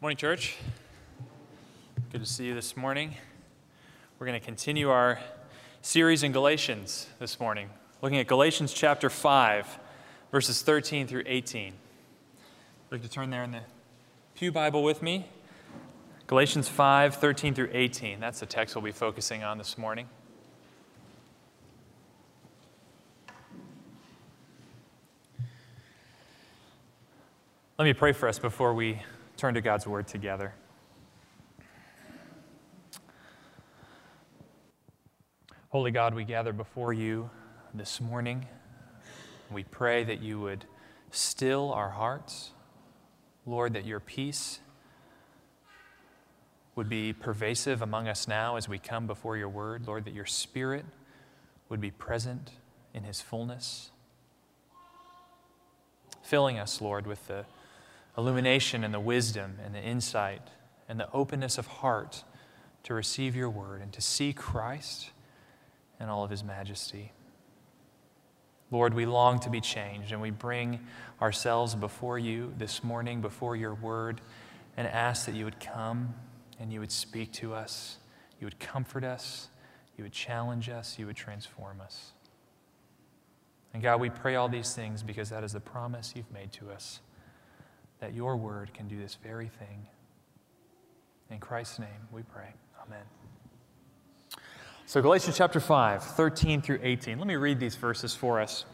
Morning, church. Good to see you this morning. We're going to continue our series in Galatians this morning, looking at Galatians chapter 5, verses 13 through 18. I'd like to turn there in the Pew Bible with me. Galatians 5, 13 through 18. That's the text we'll be focusing on this morning. Let me pray for us before we turn to God's Word together. Holy God, we gather before you this morning. We pray that you would still our hearts. Lord, that your peace would be pervasive among us now as we come before your word. Lord, that your spirit would be present in his fullness, filling us, Lord, with the illumination and the wisdom and the insight and the openness of heart to receive your word and to see Christ and all of his majesty. Lord, we long to be changed and we bring ourselves before you this morning, before your word, and ask that you would come and you would speak to us, you would comfort us, you would challenge us, you would transform us. And God, we pray all these things because that is the promise you've made to us that your word can do this very thing. In Christ's name we pray. Amen. So, Galatians chapter 5, 13 through 18. Let me read these verses for us.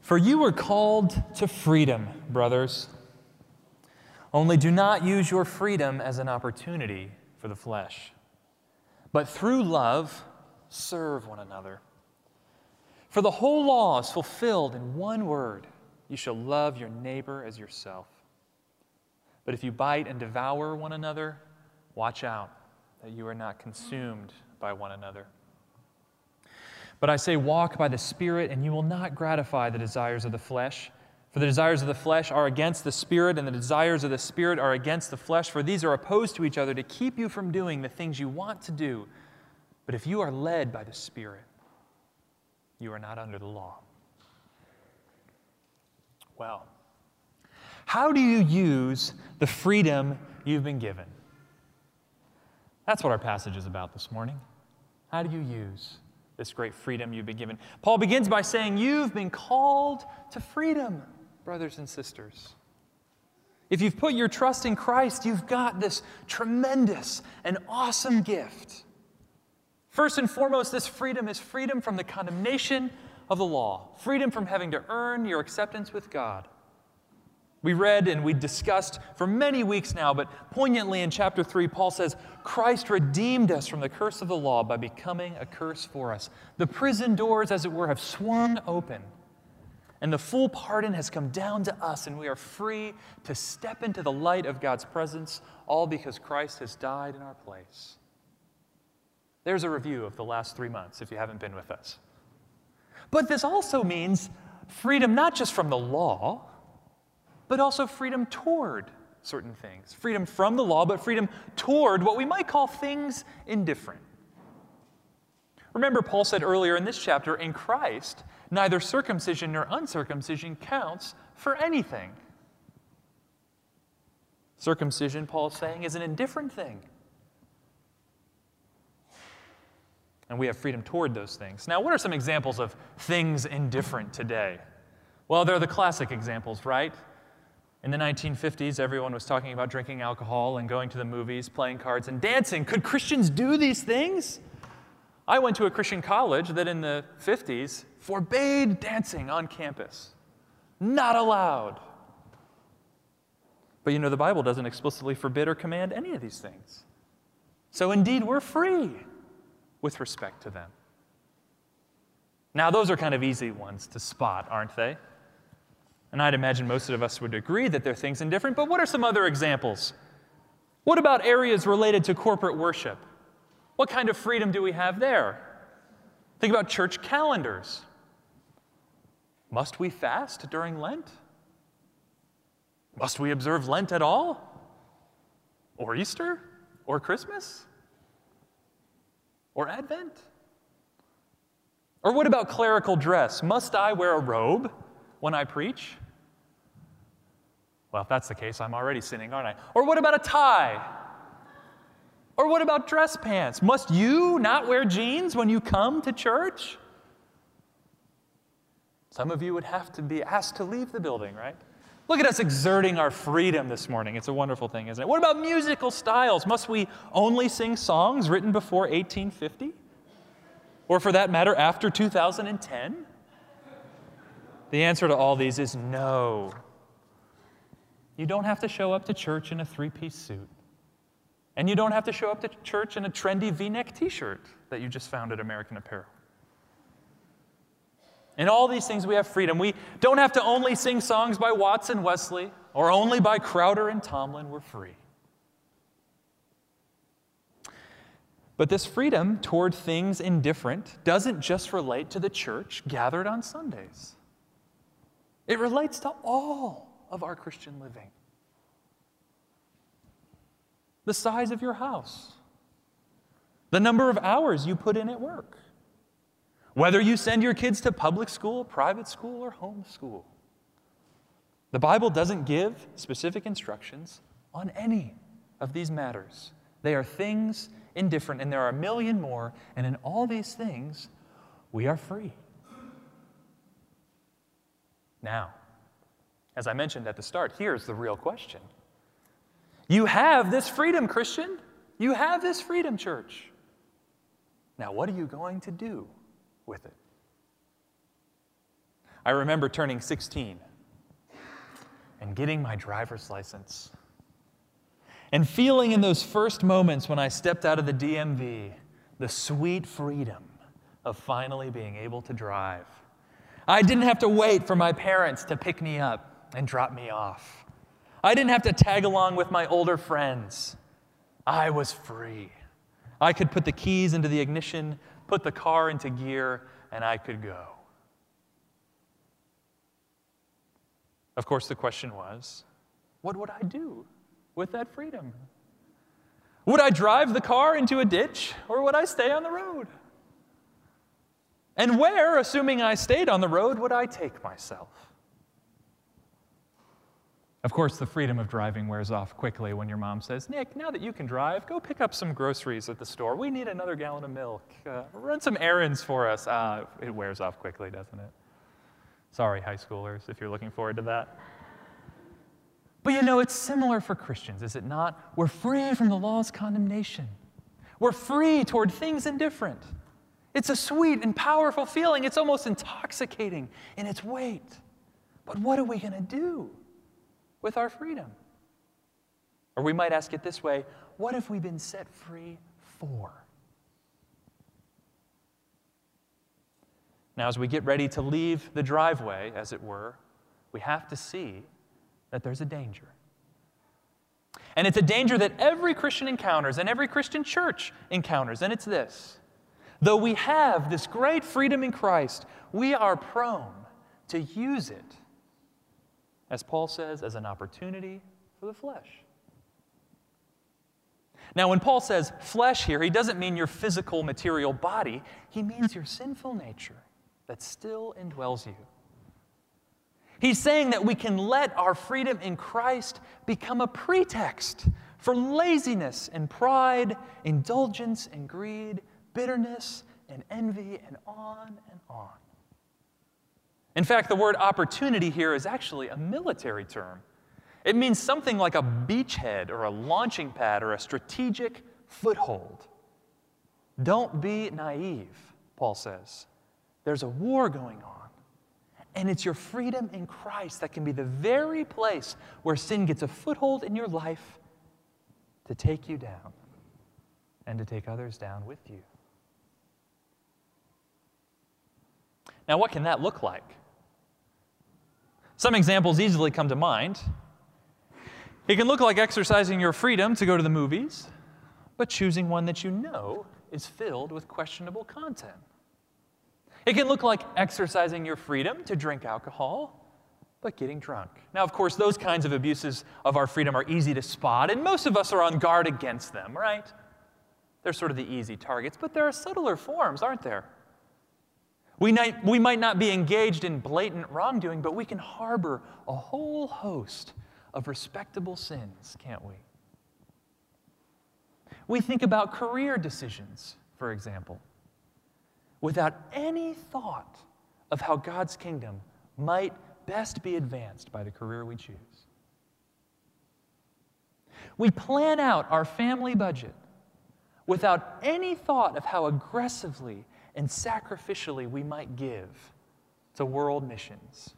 For you were called to freedom, brothers. Only do not use your freedom as an opportunity for the flesh, but through love serve one another. For the whole law is fulfilled in one word you shall love your neighbor as yourself. But if you bite and devour one another, watch out that you are not consumed by one another. But I say, walk by the Spirit, and you will not gratify the desires of the flesh. For the desires of the flesh are against the Spirit, and the desires of the Spirit are against the flesh, for these are opposed to each other to keep you from doing the things you want to do. But if you are led by the Spirit, you are not under the law. Well, how do you use the freedom you've been given? That's what our passage is about this morning. How do you use this great freedom you've been given? Paul begins by saying, You've been called to freedom, brothers and sisters. If you've put your trust in Christ, you've got this tremendous and awesome gift. First and foremost, this freedom is freedom from the condemnation of the law, freedom from having to earn your acceptance with God. We read and we discussed for many weeks now, but poignantly in chapter 3, Paul says, Christ redeemed us from the curse of the law by becoming a curse for us. The prison doors, as it were, have swung open, and the full pardon has come down to us, and we are free to step into the light of God's presence, all because Christ has died in our place. There's a review of the last three months if you haven't been with us. But this also means freedom not just from the law, but also freedom toward certain things. Freedom from the law, but freedom toward what we might call things indifferent. Remember, Paul said earlier in this chapter in Christ, neither circumcision nor uncircumcision counts for anything. Circumcision, Paul is saying, is an indifferent thing. And we have freedom toward those things. Now, what are some examples of things indifferent today? Well, they're the classic examples, right? In the 1950s, everyone was talking about drinking alcohol and going to the movies, playing cards, and dancing. Could Christians do these things? I went to a Christian college that in the 50s forbade dancing on campus. Not allowed. But you know, the Bible doesn't explicitly forbid or command any of these things. So indeed, we're free with respect to them. Now, those are kind of easy ones to spot, aren't they? And I'd imagine most of us would agree that they're things indifferent, but what are some other examples? What about areas related to corporate worship? What kind of freedom do we have there? Think about church calendars. Must we fast during Lent? Must we observe Lent at all? Or Easter? Or Christmas? Or Advent? Or what about clerical dress? Must I wear a robe when I preach? Well, if that's the case, I'm already sinning, aren't I? Or what about a tie? Or what about dress pants? Must you not wear jeans when you come to church? Some of you would have to be asked to leave the building, right? Look at us exerting our freedom this morning. It's a wonderful thing, isn't it? What about musical styles? Must we only sing songs written before 1850? Or for that matter, after 2010? The answer to all these is no. You don't have to show up to church in a three piece suit. And you don't have to show up to church in a trendy v neck t shirt that you just found at American Apparel. In all these things, we have freedom. We don't have to only sing songs by Watts and Wesley or only by Crowder and Tomlin. We're free. But this freedom toward things indifferent doesn't just relate to the church gathered on Sundays, it relates to all of our Christian living. The size of your house, the number of hours you put in at work, whether you send your kids to public school, private school, or home school. The Bible doesn't give specific instructions on any of these matters. They are things indifferent, and there are a million more, and in all these things, we are free. Now, as I mentioned at the start, here's the real question You have this freedom, Christian. You have this freedom, church. Now, what are you going to do with it? I remember turning 16 and getting my driver's license and feeling in those first moments when I stepped out of the DMV the sweet freedom of finally being able to drive. I didn't have to wait for my parents to pick me up and drop me off. I didn't have to tag along with my older friends. I was free. I could put the keys into the ignition, put the car into gear, and I could go. Of course, the question was what would I do with that freedom? Would I drive the car into a ditch or would I stay on the road? And where, assuming I stayed on the road, would I take myself? Of course, the freedom of driving wears off quickly when your mom says, Nick, now that you can drive, go pick up some groceries at the store. We need another gallon of milk. Uh, run some errands for us. Uh, it wears off quickly, doesn't it? Sorry, high schoolers, if you're looking forward to that. But you know, it's similar for Christians, is it not? We're free from the law's condemnation. We're free toward things indifferent. It's a sweet and powerful feeling. It's almost intoxicating in its weight. But what are we going to do? With our freedom? Or we might ask it this way what have we been set free for? Now, as we get ready to leave the driveway, as it were, we have to see that there's a danger. And it's a danger that every Christian encounters and every Christian church encounters, and it's this. Though we have this great freedom in Christ, we are prone to use it as Paul says, as an opportunity for the flesh. Now, when Paul says flesh here, he doesn't mean your physical, material body, he means your sinful nature that still indwells you. He's saying that we can let our freedom in Christ become a pretext for laziness and pride, indulgence and greed, bitterness and envy, and on and on. In fact, the word opportunity here is actually a military term. It means something like a beachhead or a launching pad or a strategic foothold. Don't be naive, Paul says. There's a war going on. And it's your freedom in Christ that can be the very place where sin gets a foothold in your life to take you down and to take others down with you. Now, what can that look like? Some examples easily come to mind. It can look like exercising your freedom to go to the movies, but choosing one that you know is filled with questionable content. It can look like exercising your freedom to drink alcohol, but getting drunk. Now, of course, those kinds of abuses of our freedom are easy to spot, and most of us are on guard against them, right? They're sort of the easy targets, but there are subtler forms, aren't there? We might, we might not be engaged in blatant wrongdoing, but we can harbor a whole host of respectable sins, can't we? We think about career decisions, for example, without any thought of how God's kingdom might best be advanced by the career we choose. We plan out our family budget without any thought of how aggressively and sacrificially we might give to world missions.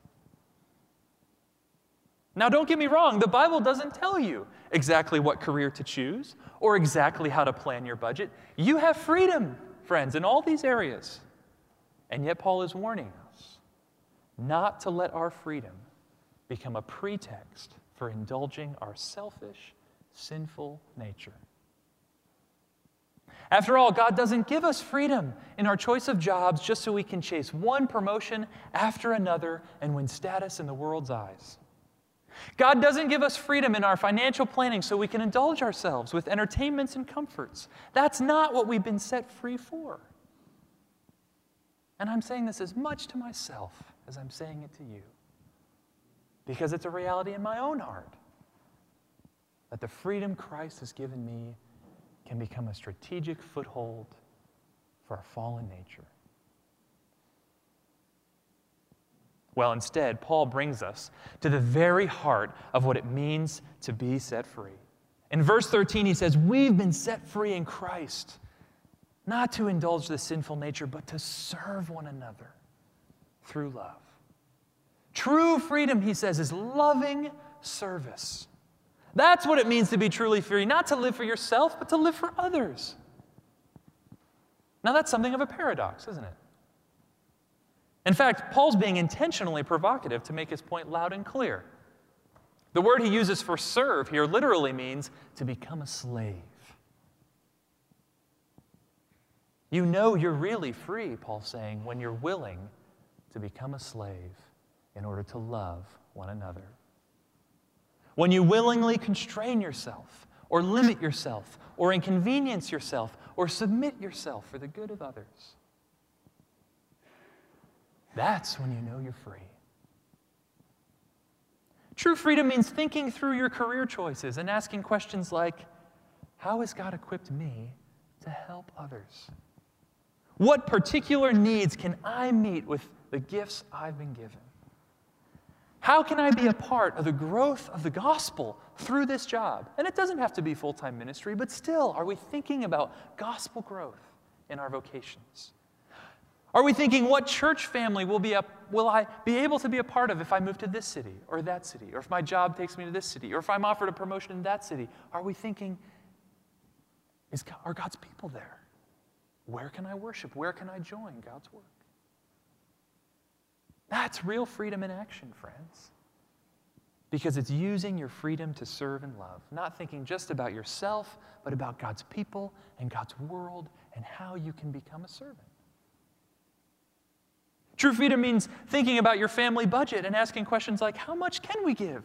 Now, don't get me wrong, the Bible doesn't tell you exactly what career to choose or exactly how to plan your budget. You have freedom, friends, in all these areas. And yet, Paul is warning us not to let our freedom become a pretext for indulging our selfish, sinful nature. After all, God doesn't give us freedom in our choice of jobs just so we can chase one promotion after another and win status in the world's eyes. God doesn't give us freedom in our financial planning so we can indulge ourselves with entertainments and comforts. That's not what we've been set free for. And I'm saying this as much to myself as I'm saying it to you because it's a reality in my own heart that the freedom Christ has given me can become a strategic foothold for our fallen nature. Well, instead, Paul brings us to the very heart of what it means to be set free. In verse 13, he says, We've been set free in Christ, not to indulge the sinful nature, but to serve one another through love. True freedom, he says, is loving service. That's what it means to be truly free, not to live for yourself, but to live for others. Now, that's something of a paradox, isn't it? In fact, Paul's being intentionally provocative to make his point loud and clear. The word he uses for serve here literally means to become a slave. You know you're really free, Paul's saying, when you're willing to become a slave in order to love one another. When you willingly constrain yourself, or limit yourself, or inconvenience yourself, or submit yourself for the good of others. That's when you know you're free. True freedom means thinking through your career choices and asking questions like How has God equipped me to help others? What particular needs can I meet with the gifts I've been given? How can I be a part of the growth of the gospel through this job? And it doesn't have to be full time ministry, but still, are we thinking about gospel growth in our vocations? Are we thinking, what church family will, be a, will I be able to be a part of if I move to this city or that city, or if my job takes me to this city, or if I'm offered a promotion in that city? Are we thinking, is, are God's people there? Where can I worship? Where can I join God's work? That's real freedom in action, friends. Because it's using your freedom to serve and love, not thinking just about yourself, but about God's people and God's world and how you can become a servant. True freedom means thinking about your family budget and asking questions like how much can we give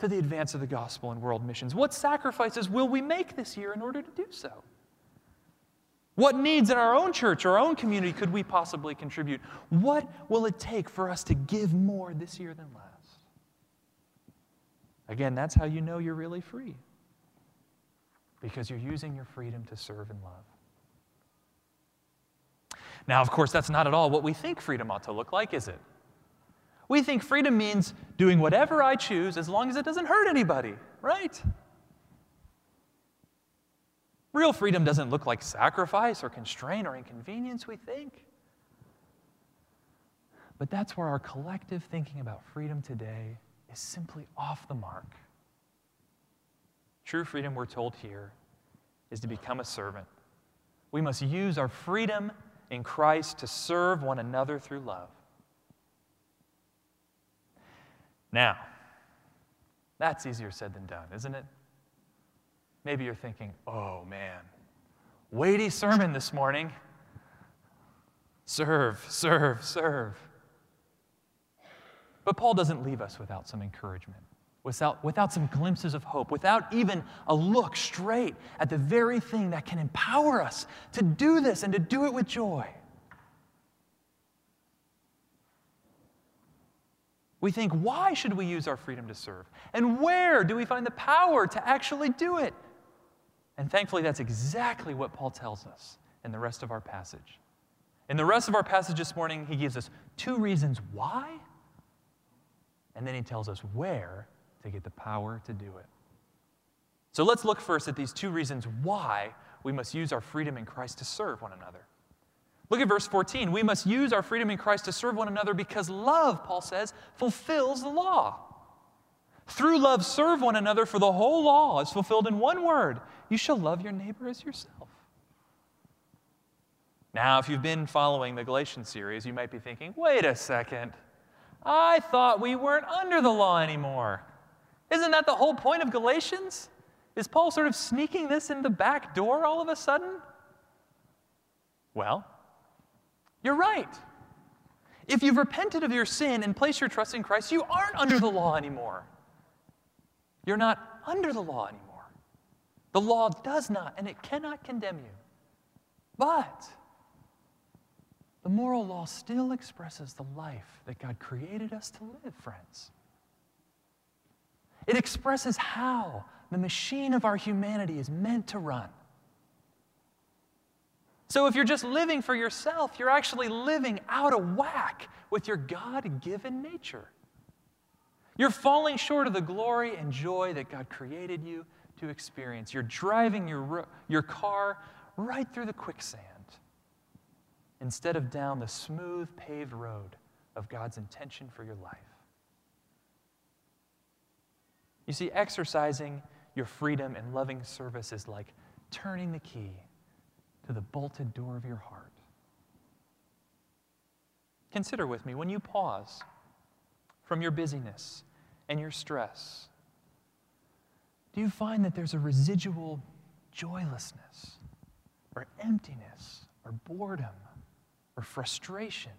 to the advance of the gospel and world missions? What sacrifices will we make this year in order to do so? What needs in our own church our own community could we possibly contribute? What will it take for us to give more this year than last? Again, that's how you know you're really free. Because you're using your freedom to serve and love. Now, of course, that's not at all what we think freedom ought to look like, is it? We think freedom means doing whatever I choose as long as it doesn't hurt anybody, right? Real freedom doesn't look like sacrifice or constraint or inconvenience, we think. But that's where our collective thinking about freedom today is simply off the mark. True freedom, we're told here, is to become a servant. We must use our freedom in Christ to serve one another through love. Now, that's easier said than done, isn't it? Maybe you're thinking, oh man, weighty sermon this morning. Serve, serve, serve. But Paul doesn't leave us without some encouragement without, without some glimpses of hope, without even a look straight at the very thing that can empower us to do this and to do it with joy. We think, why should we use our freedom to serve? And where do we find the power to actually do it? And thankfully, that's exactly what Paul tells us in the rest of our passage. In the rest of our passage this morning, he gives us two reasons why, and then he tells us where to get the power to do it. So let's look first at these two reasons why we must use our freedom in Christ to serve one another. Look at verse 14. We must use our freedom in Christ to serve one another because love, Paul says, fulfills the law. Through love, serve one another, for the whole law is fulfilled in one word you shall love your neighbor as yourself. Now, if you've been following the Galatians series, you might be thinking, wait a second. I thought we weren't under the law anymore. Isn't that the whole point of Galatians? Is Paul sort of sneaking this in the back door all of a sudden? Well, you're right. If you've repented of your sin and placed your trust in Christ, you aren't under the law anymore. You're not under the law anymore. The law does not and it cannot condemn you. But the moral law still expresses the life that God created us to live, friends. It expresses how the machine of our humanity is meant to run. So if you're just living for yourself, you're actually living out of whack with your God given nature. You're falling short of the glory and joy that God created you to experience. You're driving your, your car right through the quicksand instead of down the smooth, paved road of God's intention for your life. You see, exercising your freedom and loving service is like turning the key to the bolted door of your heart. Consider with me when you pause from your busyness and your stress, do you find that there's a residual joylessness or emptiness or boredom or frustration?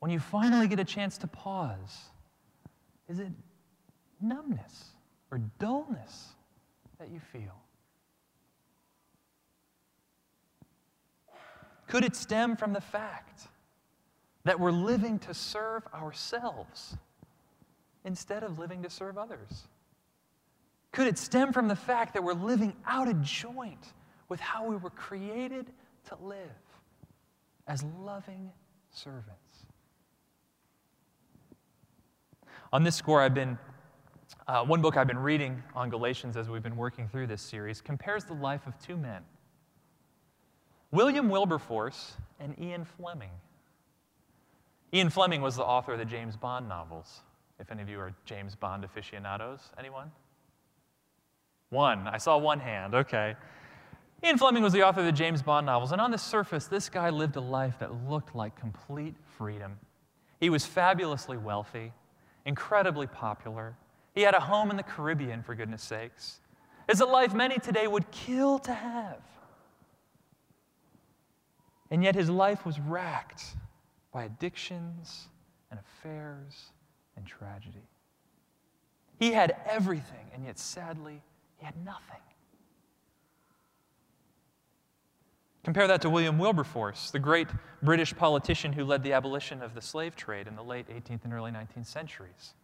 When you finally get a chance to pause, is it numbness or dullness that you feel? Could it stem from the fact that we're living to serve ourselves instead of living to serve others? Could it stem from the fact that we're living out of joint with how we were created to live as loving servants? On this score, I've been, uh, one book I've been reading on Galatians as we've been working through this series compares the life of two men William Wilberforce and Ian Fleming. Ian Fleming was the author of the James Bond novels. If any of you are James Bond aficionados, anyone? One. I saw one hand. Okay. Ian Fleming was the author of the James Bond novels, and on the surface, this guy lived a life that looked like complete freedom. He was fabulously wealthy, incredibly popular. He had a home in the Caribbean, for goodness sakes. It's a life many today would kill to have. And yet his life was racked by addictions and affairs and tragedy. He had everything, and yet sadly, he had nothing. Compare that to William Wilberforce, the great British politician who led the abolition of the slave trade in the late 18th and early 19th centuries.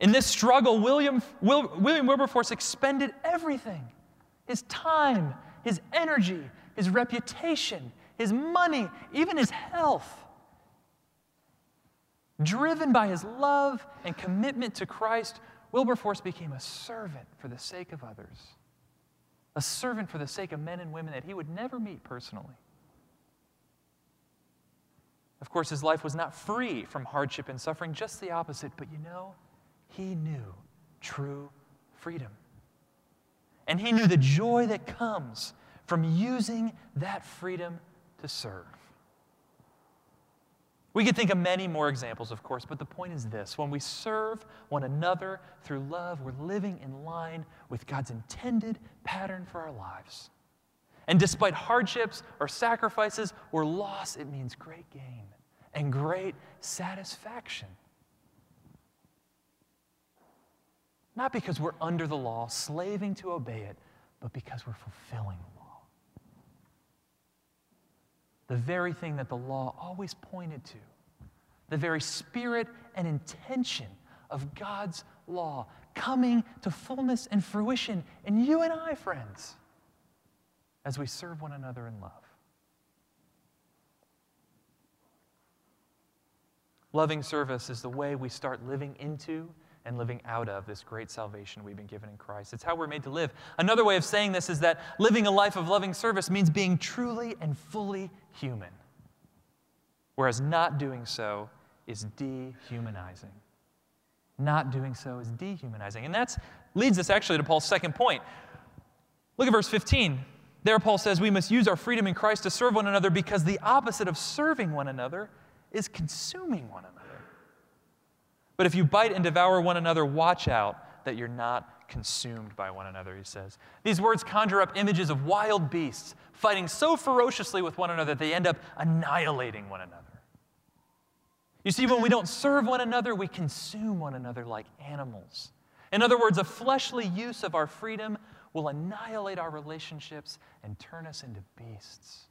In this struggle, William, Will, William Wilberforce expended everything his time, his energy, his reputation, his money, even his health. Driven by his love and commitment to Christ, Wilberforce became a servant for the sake of others, a servant for the sake of men and women that he would never meet personally. Of course, his life was not free from hardship and suffering, just the opposite, but you know, he knew true freedom. And he knew the joy that comes from using that freedom to serve. We could think of many more examples, of course, but the point is this when we serve one another through love, we're living in line with God's intended pattern for our lives. And despite hardships or sacrifices or loss, it means great gain and great satisfaction. Not because we're under the law, slaving to obey it, but because we're fulfilling the law the very thing that the law always pointed to, the very spirit and intention of God's law coming to fullness and fruition in you and I, friends, as we serve one another in love. Loving service is the way we start living into and living out of this great salvation we've been given in Christ. It's how we're made to live. Another way of saying this is that living a life of loving service means being truly and fully human, whereas not doing so is dehumanizing. Not doing so is dehumanizing. And that leads us actually to Paul's second point. Look at verse 15. There, Paul says, We must use our freedom in Christ to serve one another because the opposite of serving one another is consuming one another. But if you bite and devour one another, watch out that you're not consumed by one another, he says. These words conjure up images of wild beasts fighting so ferociously with one another that they end up annihilating one another. You see, when we don't serve one another, we consume one another like animals. In other words, a fleshly use of our freedom will annihilate our relationships and turn us into beasts.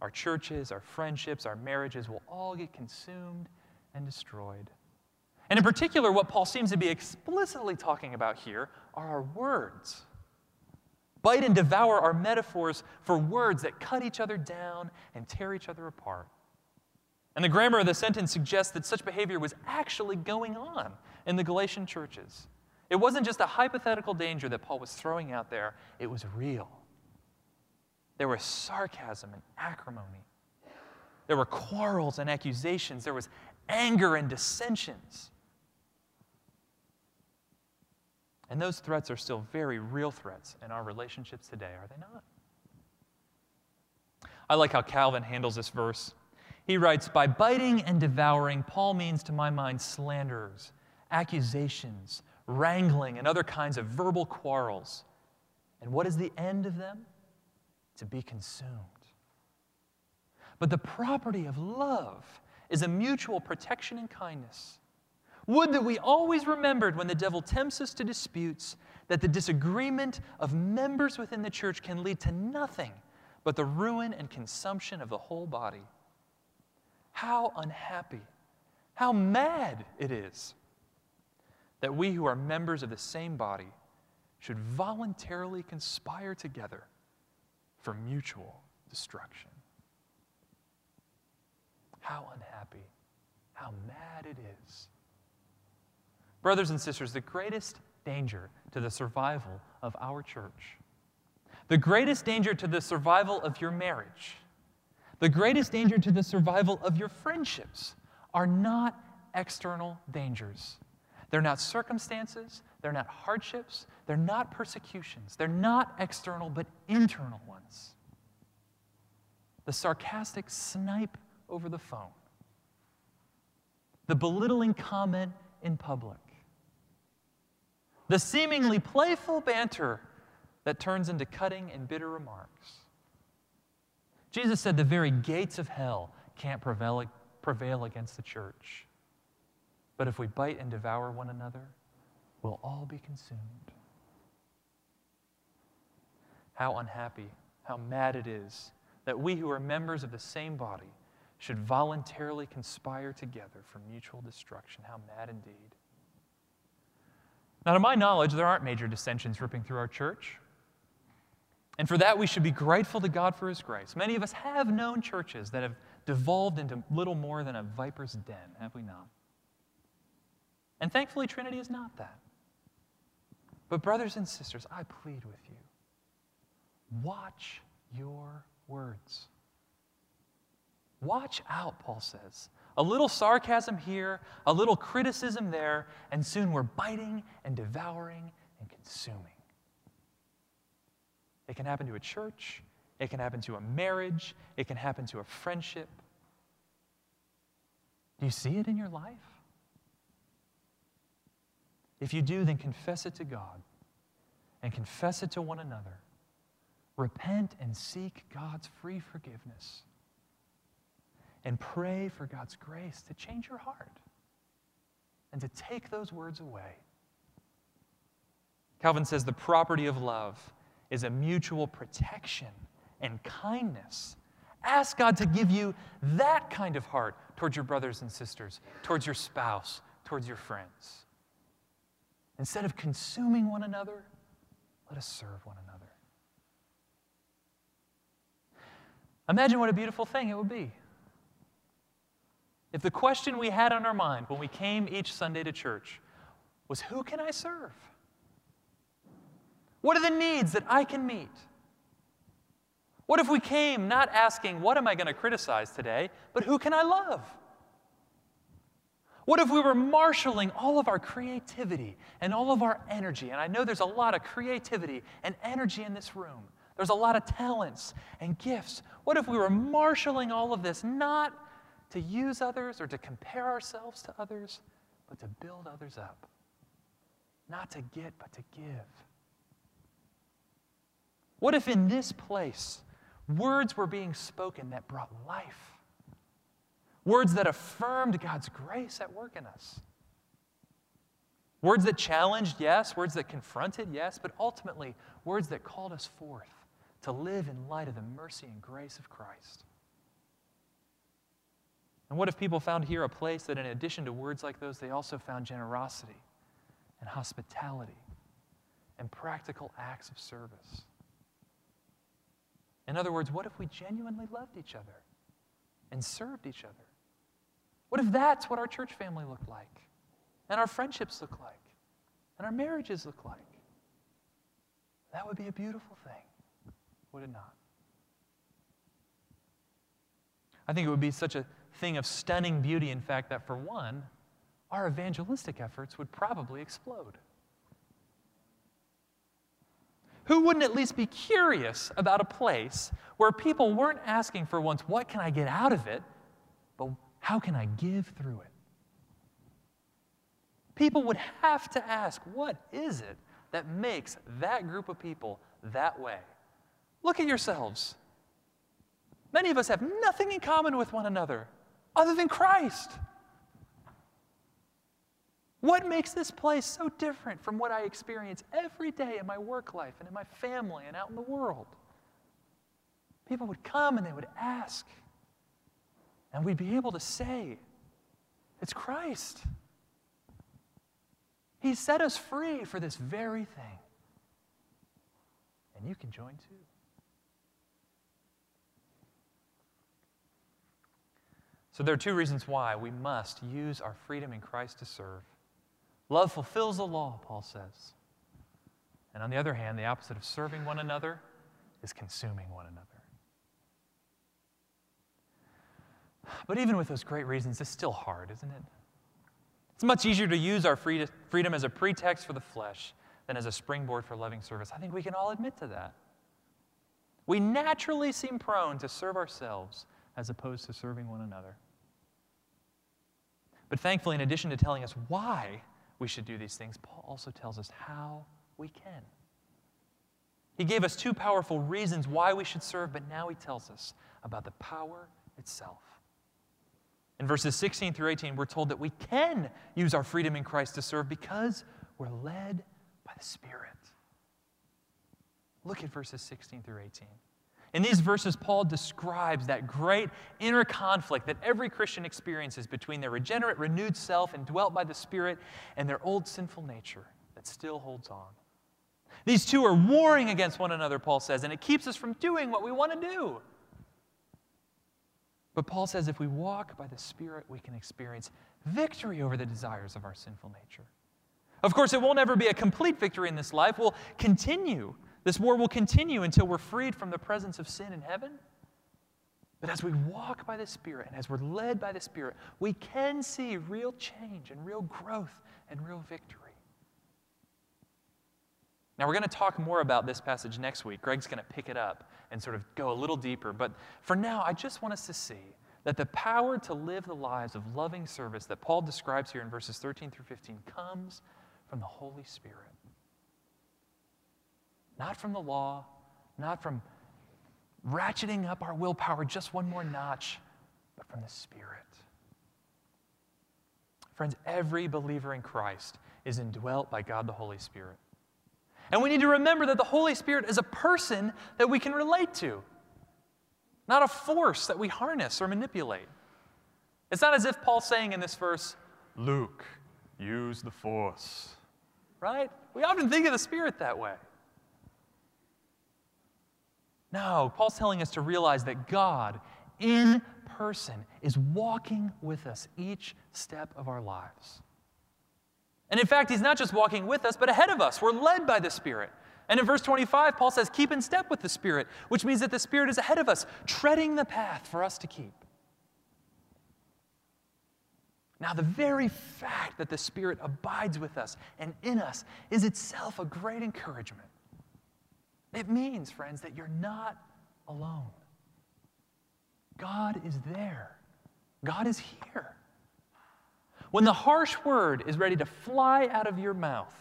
Our churches, our friendships, our marriages will all get consumed and destroyed. And in particular, what Paul seems to be explicitly talking about here are our words. Bite and devour are metaphors for words that cut each other down and tear each other apart. And the grammar of the sentence suggests that such behavior was actually going on in the Galatian churches. It wasn't just a hypothetical danger that Paul was throwing out there, it was real. There was sarcasm and acrimony. There were quarrels and accusations. There was anger and dissensions. And those threats are still very real threats in our relationships today, are they not? I like how Calvin handles this verse. He writes By biting and devouring, Paul means to my mind slanderers, accusations, wrangling, and other kinds of verbal quarrels. And what is the end of them? To be consumed. But the property of love is a mutual protection and kindness. Would that we always remembered when the devil tempts us to disputes that the disagreement of members within the church can lead to nothing but the ruin and consumption of the whole body. How unhappy, how mad it is that we who are members of the same body should voluntarily conspire together for mutual destruction. How unhappy, how mad it is. Brothers and sisters, the greatest danger to the survival of our church, the greatest danger to the survival of your marriage, the greatest danger to the survival of your friendships are not external dangers. They're not circumstances, they're not hardships, they're not persecutions, they're not external but internal ones. The sarcastic snipe over the phone, the belittling comment in public, the seemingly playful banter that turns into cutting and bitter remarks Jesus said the very gates of hell can't prevail, prevail against the church. But if we bite and devour one another, we'll all be consumed. How unhappy, how mad it is that we who are members of the same body should voluntarily conspire together for mutual destruction. How mad indeed. Now, to my knowledge, there aren't major dissensions ripping through our church. And for that, we should be grateful to God for His grace. Many of us have known churches that have devolved into little more than a viper's den, have we not? And thankfully, Trinity is not that. But, brothers and sisters, I plead with you watch your. Watch out, Paul says. A little sarcasm here, a little criticism there, and soon we're biting and devouring and consuming. It can happen to a church, it can happen to a marriage, it can happen to a friendship. Do you see it in your life? If you do, then confess it to God and confess it to one another. Repent and seek God's free forgiveness. And pray for God's grace to change your heart and to take those words away. Calvin says the property of love is a mutual protection and kindness Ask God to give you that kind of heart towards your brothers and sisters, towards your spouse, towards your friends. Instead of consuming one another, let us serve one another. Imagine what a beautiful thing it would be. If the question we had on our mind when we came each Sunday to church was, Who can I serve? What are the needs that I can meet? What if we came not asking, What am I going to criticize today, but who can I love? What if we were marshaling all of our creativity and all of our energy? And I know there's a lot of creativity and energy in this room. There's a lot of talents and gifts. What if we were marshaling all of this not to use others or to compare ourselves to others, but to build others up? Not to get, but to give. What if in this place words were being spoken that brought life? Words that affirmed God's grace at work in us. Words that challenged, yes. Words that confronted, yes. But ultimately, words that called us forth to live in light of the mercy and grace of Christ. And what if people found here a place that, in addition to words like those, they also found generosity and hospitality and practical acts of service? In other words, what if we genuinely loved each other and served each other? What if that's what our church family looked like, and our friendships look like, and our marriages look like? That would be a beautiful thing, would it not? I think it would be such a thing of stunning beauty, in fact, that for one, our evangelistic efforts would probably explode. Who wouldn't at least be curious about a place where people weren't asking for once, what can I get out of it, but how can I give through it? People would have to ask, what is it that makes that group of people that way? Look at yourselves. Many of us have nothing in common with one another other than Christ. What makes this place so different from what I experience every day in my work life and in my family and out in the world? People would come and they would ask. And we'd be able to say, It's Christ. He set us free for this very thing. And you can join too. So, there are two reasons why we must use our freedom in Christ to serve. Love fulfills the law, Paul says. And on the other hand, the opposite of serving one another is consuming one another. But even with those great reasons, it's still hard, isn't it? It's much easier to use our freedom as a pretext for the flesh than as a springboard for loving service. I think we can all admit to that. We naturally seem prone to serve ourselves as opposed to serving one another. But thankfully, in addition to telling us why we should do these things, Paul also tells us how we can. He gave us two powerful reasons why we should serve, but now he tells us about the power itself. In verses 16 through 18, we're told that we can use our freedom in Christ to serve because we're led by the Spirit. Look at verses 16 through 18. In these verses, Paul describes that great inner conflict that every Christian experiences between their regenerate, renewed self and dwelt by the Spirit and their old sinful nature that still holds on. These two are warring against one another, Paul says, and it keeps us from doing what we want to do. But Paul says if we walk by the Spirit, we can experience victory over the desires of our sinful nature. Of course, it won't ever be a complete victory in this life. We'll continue. This war will continue until we're freed from the presence of sin in heaven. But as we walk by the Spirit and as we're led by the Spirit, we can see real change and real growth and real victory. Now, we're going to talk more about this passage next week. Greg's going to pick it up and sort of go a little deeper. But for now, I just want us to see that the power to live the lives of loving service that Paul describes here in verses 13 through 15 comes from the Holy Spirit. Not from the law, not from ratcheting up our willpower just one more notch, but from the Spirit. Friends, every believer in Christ is indwelt by God the Holy Spirit. And we need to remember that the Holy Spirit is a person that we can relate to. not a force that we harness or manipulate. It's not as if Paul's saying in this verse, Luke, use the force. Right? We often think of the Spirit that way. No, Paul's telling us to realize that God in person is walking with us each step of our lives. And in fact, he's not just walking with us, but ahead of us. We're led by the Spirit. And in verse 25, Paul says, Keep in step with the Spirit, which means that the Spirit is ahead of us, treading the path for us to keep. Now, the very fact that the Spirit abides with us and in us is itself a great encouragement. It means, friends, that you're not alone. God is there, God is here. When the harsh word is ready to fly out of your mouth,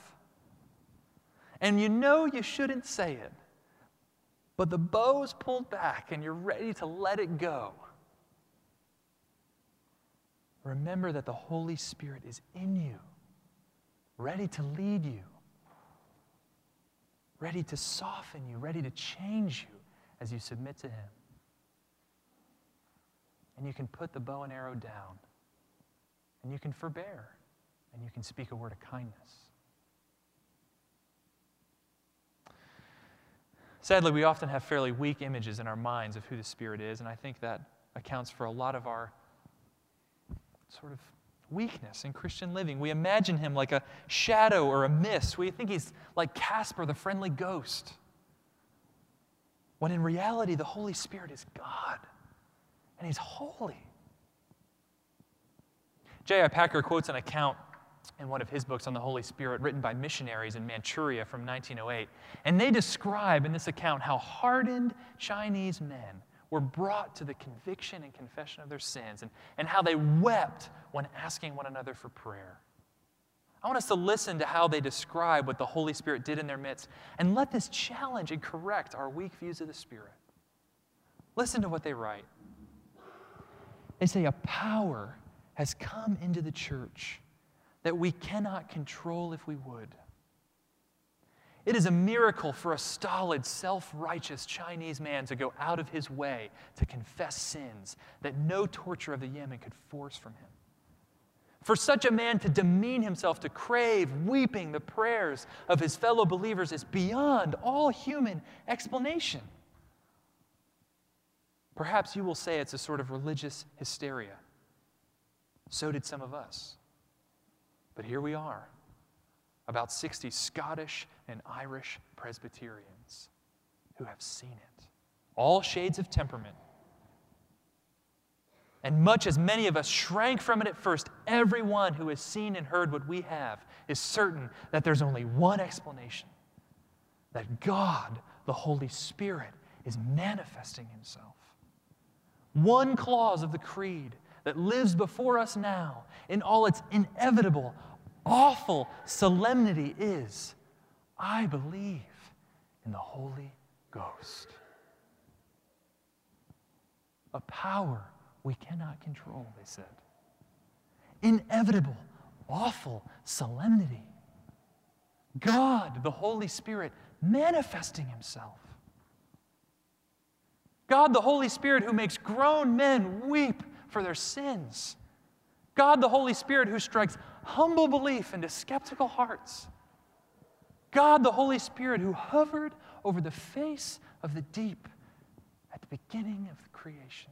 and you know you shouldn't say it, but the bow's pulled back and you're ready to let it go, remember that the Holy Spirit is in you, ready to lead you, ready to soften you, ready to change you as you submit to Him. And you can put the bow and arrow down, and you can forbear, and you can speak a word of kindness. Sadly, we often have fairly weak images in our minds of who the Spirit is, and I think that accounts for a lot of our sort of weakness in Christian living. We imagine him like a shadow or a mist. We think he's like Casper, the friendly ghost. When in reality, the Holy Spirit is God, and he's holy. J.I. Packer quotes an account in one of his books on the Holy Spirit, written by missionaries in Manchuria from 1908. And they describe in this account how hardened Chinese men were brought to the conviction and confession of their sins and, and how they wept when asking one another for prayer. I want us to listen to how they describe what the Holy Spirit did in their midst and let this challenge and correct our weak views of the Spirit. Listen to what they write. They say, A power has come into the church that we cannot control if we would. It is a miracle for a stolid, self righteous Chinese man to go out of his way to confess sins that no torture of the Yamen could force from him. For such a man to demean himself, to crave, weeping, the prayers of his fellow believers is beyond all human explanation. Perhaps you will say it's a sort of religious hysteria. So did some of us. But here we are, about 60 Scottish and Irish Presbyterians who have seen it. All shades of temperament. And much as many of us shrank from it at first, everyone who has seen and heard what we have is certain that there's only one explanation that God, the Holy Spirit, is manifesting Himself. One clause of the Creed that lives before us now in all its inevitable, awful solemnity is I believe in the Holy Ghost. A power we cannot control, they said. Inevitable, awful solemnity. God, the Holy Spirit, manifesting Himself. God, the Holy Spirit, who makes grown men weep for their sins. God, the Holy Spirit, who strikes humble belief into skeptical hearts. God, the Holy Spirit, who hovered over the face of the deep at the beginning of the creation.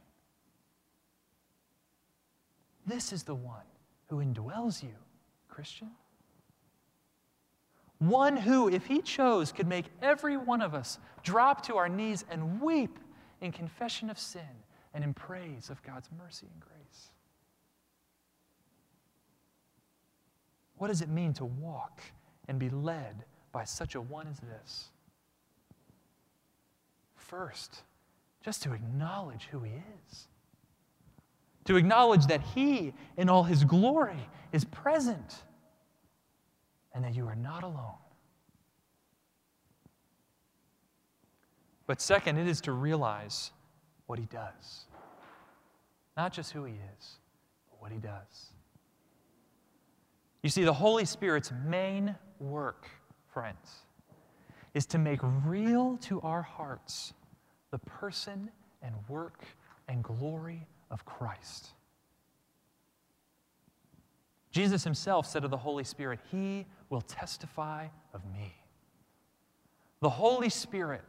This is the one who indwells you, Christian. One who, if he chose, could make every one of us drop to our knees and weep in confession of sin and in praise of God's mercy and grace. What does it mean to walk and be led by such a one as this? First, just to acknowledge who He is, to acknowledge that He, in all His glory, is present and that you are not alone. But second, it is to realize what He does. Not just who He is, but what He does. You see, the Holy Spirit's main work, friends, is to make real to our hearts the person and work and glory of Christ. Jesus himself said of the Holy Spirit, He will testify of me. The Holy Spirit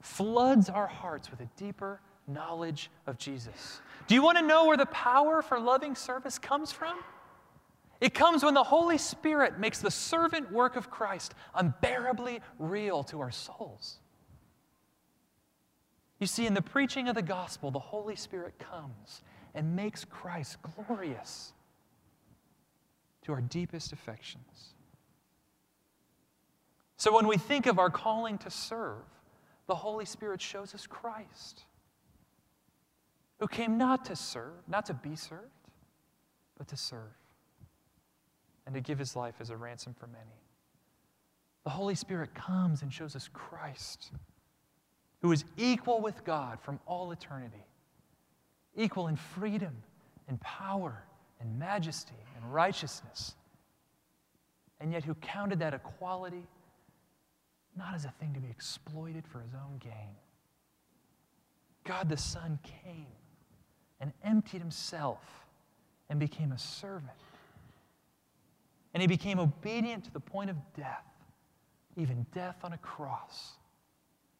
floods our hearts with a deeper knowledge of Jesus. Do you want to know where the power for loving service comes from? It comes when the Holy Spirit makes the servant work of Christ unbearably real to our souls. You see, in the preaching of the gospel, the Holy Spirit comes and makes Christ glorious to our deepest affections. So when we think of our calling to serve, the Holy Spirit shows us Christ, who came not to serve, not to be served, but to serve, and to give his life as a ransom for many. The Holy Spirit comes and shows us Christ, who is equal with God from all eternity, equal in freedom and power and majesty and righteousness, and yet who counted that equality not as a thing to be exploited for his own gain. God the Son came and emptied himself and became a servant. And he became obedient to the point of death, even death on a cross,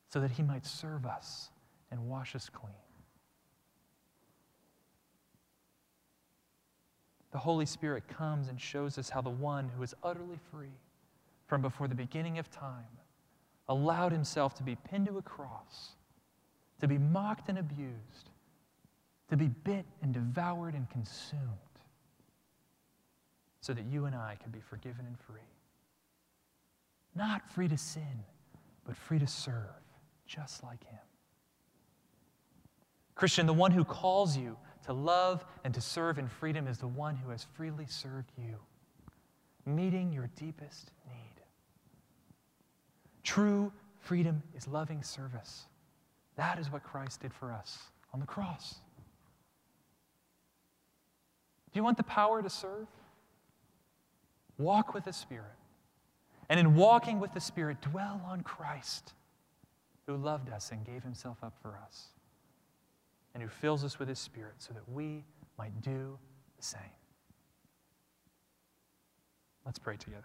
so that he might serve us and wash us clean. The Holy Spirit comes and shows us how the one who is utterly free from before the beginning of time allowed himself to be pinned to a cross, to be mocked and abused, to be bit and devoured and consumed, so that you and I could be forgiven and free. Not free to sin, but free to serve, just like him. Christian, the one who calls you to love and to serve in freedom is the one who has freely served you, meeting your deepest need. True freedom is loving service. That is what Christ did for us on the cross. Do you want the power to serve? Walk with the Spirit. And in walking with the Spirit, dwell on Christ, who loved us and gave himself up for us, and who fills us with his Spirit so that we might do the same. Let's pray together.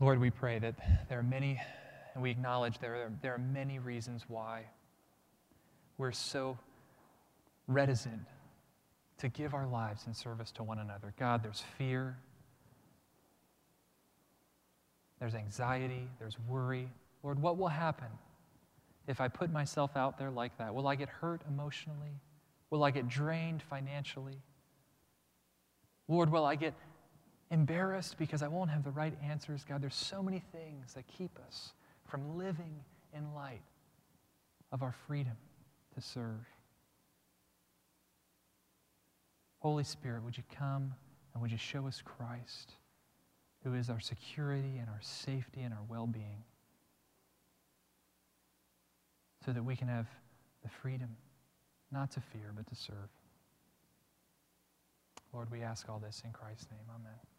Lord, we pray that there are many, and we acknowledge there are, there are many reasons why we're so reticent to give our lives in service to one another. God, there's fear, there's anxiety, there's worry. Lord, what will happen if I put myself out there like that? Will I get hurt emotionally? Will I get drained financially? Lord, will I get embarrassed because I won't have the right answers. God, there's so many things that keep us from living in light of our freedom to serve. Holy Spirit, would you come and would you show us Christ, who is our security and our safety and our well being, so that we can have the freedom not to fear, but to serve. Lord, we ask all this in Christ's name. Amen.